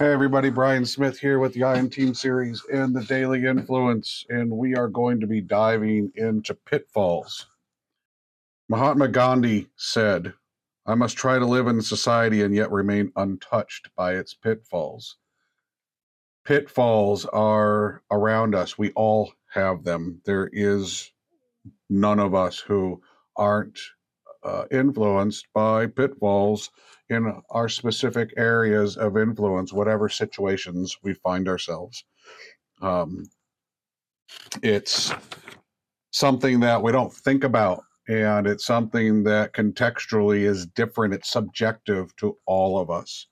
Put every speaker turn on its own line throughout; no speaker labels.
Hey, everybody, Brian Smith here with the I Am Team series and the Daily Influence, and we are going to be diving into pitfalls. Mahatma Gandhi said, I must try to live in society and yet remain untouched by its pitfalls. Pitfalls are around us. We all have them. There is none of us who aren't uh, influenced by pitfalls in our specific areas of influence, whatever situations we find ourselves. Um, it's something that we don't think about, and it's something that contextually is different. It's subjective to all of us.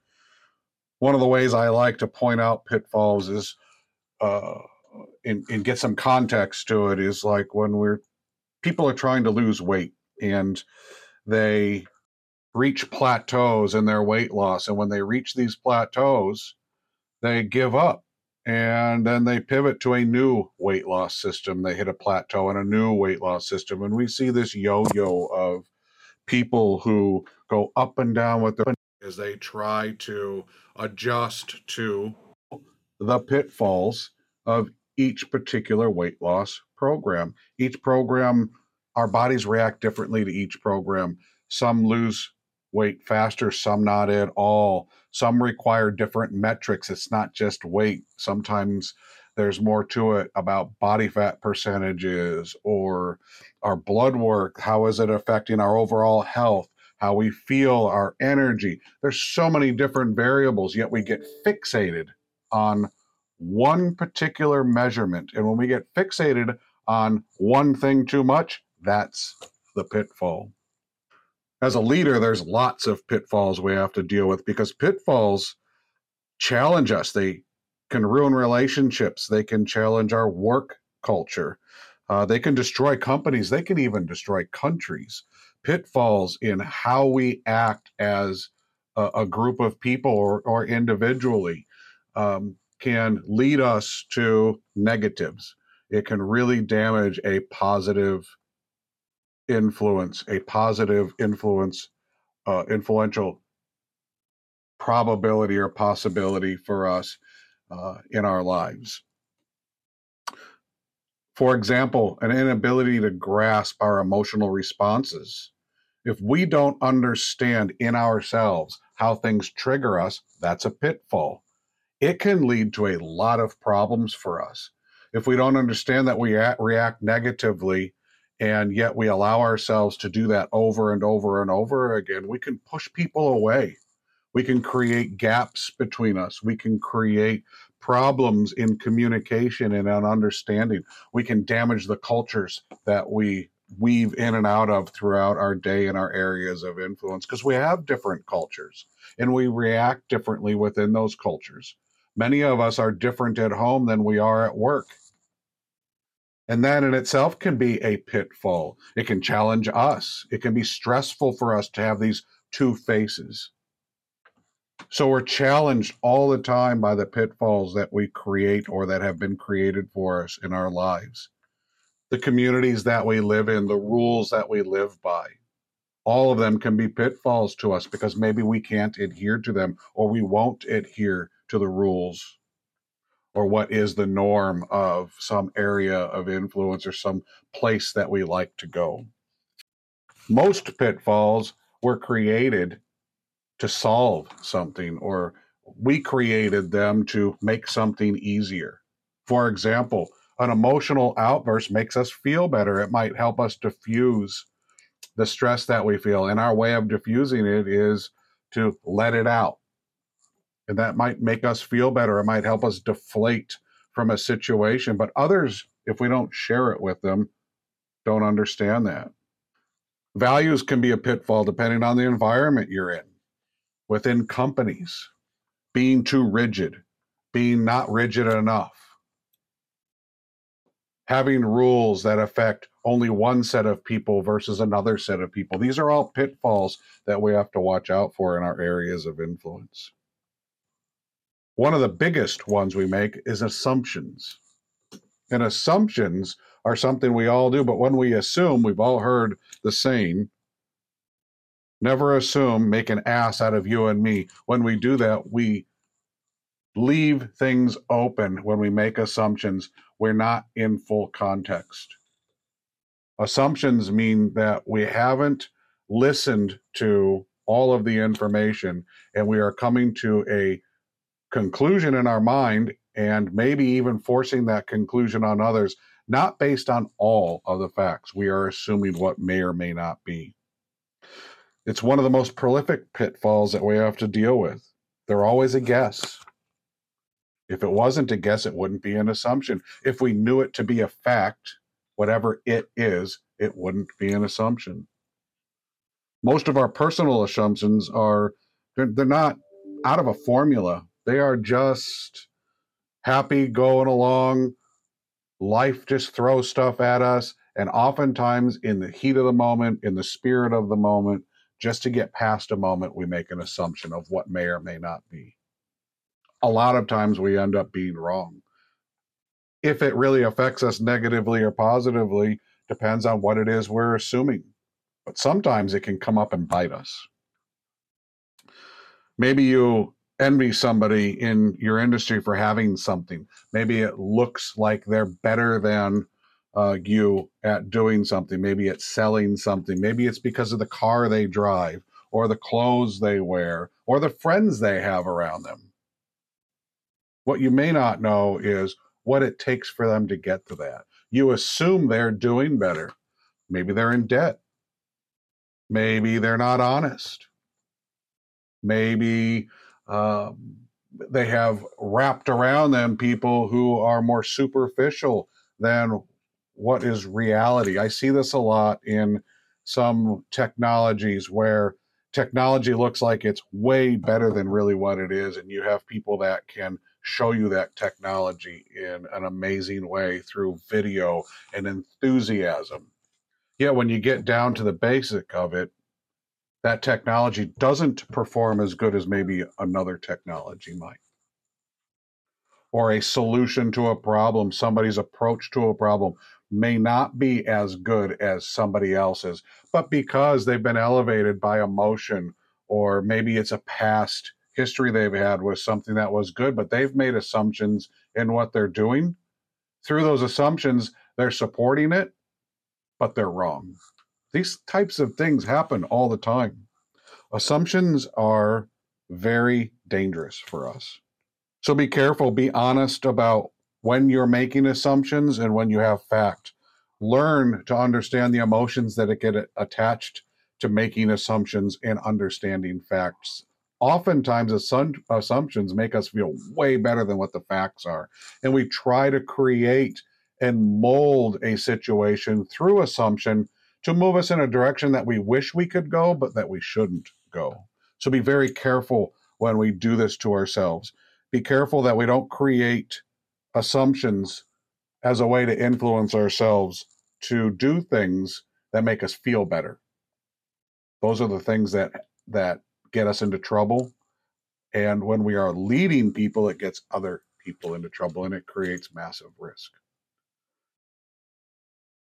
One of the ways I like to point out pitfalls is, uh, and, and get some context to it, is like when we're people are trying to lose weight and they reach plateaus in their weight loss. And when they reach these plateaus, they give up and then they pivot to a new weight loss system. They hit a plateau and a new weight loss system. And we see this yo yo of people who go up and down with their as they try to adjust to the pitfalls of each particular weight loss program. Each program, our bodies react differently to each program. Some lose weight faster, some not at all. Some require different metrics. It's not just weight. Sometimes there's more to it about body fat percentages or our blood work. How is it affecting our overall health? How we feel, our energy. There's so many different variables, yet we get fixated on one particular measurement. And when we get fixated on one thing too much, that's the pitfall as a leader, there's lots of pitfalls we have to deal with because pitfalls challenge us. They can ruin relationships. They can challenge our work culture. Uh, they can destroy companies. They can even destroy countries. Pitfalls in how we act as a, a group of people or, or individually um, can lead us to negatives. It can really damage a positive influence, a positive influence, uh, influential probability or possibility for us uh, in our lives. For example, an inability to grasp our emotional responses. If we don't understand in ourselves how things trigger us, that's a pitfall. It can lead to a lot of problems for us. If we don't understand that we react negatively and yet we allow ourselves to do that over and over and over again, we can push people away. We can create gaps between us. We can create problems in communication and in understanding. We can damage the cultures that we weave in and out of throughout our day and our areas of influence because we have different cultures and we react differently within those cultures. Many of us are different at home than we are at work and that in itself can be a pitfall. It can challenge us. It can be stressful for us to have these two faces. So we're challenged all the time by the pitfalls that we create or that have been created for us in our lives. The communities that we live in, the rules that we live by, all of them can be pitfalls to us because maybe we can't adhere to them or we won't adhere to the rules or what is the norm of some area of influence or some place that we like to go. Most pitfalls were created to solve something, or we created them to make something easier. For example, an emotional outburst makes us feel better. It might help us diffuse the stress that we feel. And our way of diffusing it is to let it out and that might make us feel better. It might help us deflate from a situation. But others, if we don't share it with them, don't understand that. Values can be a pitfall depending on the environment you're in. Within companies, being too rigid, being not rigid enough, having rules that affect only one set of people versus another set of people. These are all pitfalls that we have to watch out for in our areas of influence. One of the biggest ones we make is assumptions. And assumptions are something we all do, but when we assume, we've all heard the saying, never assume, make an ass out of you and me. When we do that, we leave things open when we make assumptions. We're not in full context. Assumptions mean that we haven't listened to all of the information and we are coming to a conclusion in our mind and maybe even forcing that conclusion on others, not based on all of the facts. We are assuming what may or may not be. It's one of the most prolific pitfalls that we have to deal with. They're always a guess. If it wasn't a guess, it wouldn't be an assumption. If we knew it to be a fact, whatever it is, it wouldn't be an assumption. Most of our personal assumptions are they're, not out of a formula. They are just happy going along. Life just throws stuff at us. And oftentimes, in the heat of the moment, in the spirit of the moment, just to get past a moment, we make an assumption of what may or may not be. A lot of times we end up being wrong. If it really affects us negatively or positively, depends on what it is we're assuming. But sometimes it can come up and bite us. Maybe you envy somebody in your industry for having something. Maybe it looks like they're better than uh, you at doing something. Maybe it's selling something. Maybe it's because of the car they drive or the clothes they wear or the friends they have around them. What you may not know is what it takes for them to get to that. You assume they're doing better. Maybe they're in debt. Maybe they're not honest. Maybe um, they have wrapped around them people who are more superficial than what is reality. I see this a lot in some technologies where technology looks like it's way better than really what it is, and you have people that can show you that technology in an amazing way through video and enthusiasm. Yet when you get down to the basic of it, that technology doesn't perform as good as maybe another technology might. Or a solution to a problem, somebody's approach to a problem may not be as good as somebody else's, but because they've been elevated by emotion, or maybe it's a past history they've had with something that was good, but they've made assumptions in what they're doing. Through those assumptions, they're supporting it, but they're wrong. These types of things happen all the time. Assumptions are very dangerous for us. So be careful, be honest about when you're making assumptions and when you have fact. Learn to understand the emotions that get attached to making assumptions and understanding facts oftentimes assumptions make us feel way better than what the facts are. And we try to create and mold a situation through assumption to move us in a direction that we wish we could go, but that we shouldn't go. So be very careful when we do this to ourselves. Be careful that we don't create assumptions as a way to influence ourselves to do things that make us feel better. Those are the things that that get us into trouble. And when we are leading people, it gets other people into trouble and it creates massive risk.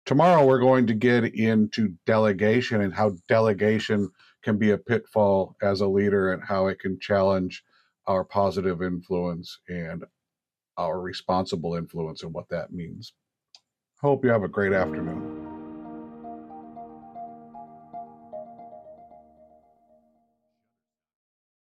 Tomorrow, we're going to get into delegation and how delegation can be a pitfall as a leader and how it can challenge our positive influence and our responsible influence and what that means. Hope you have a great afternoon.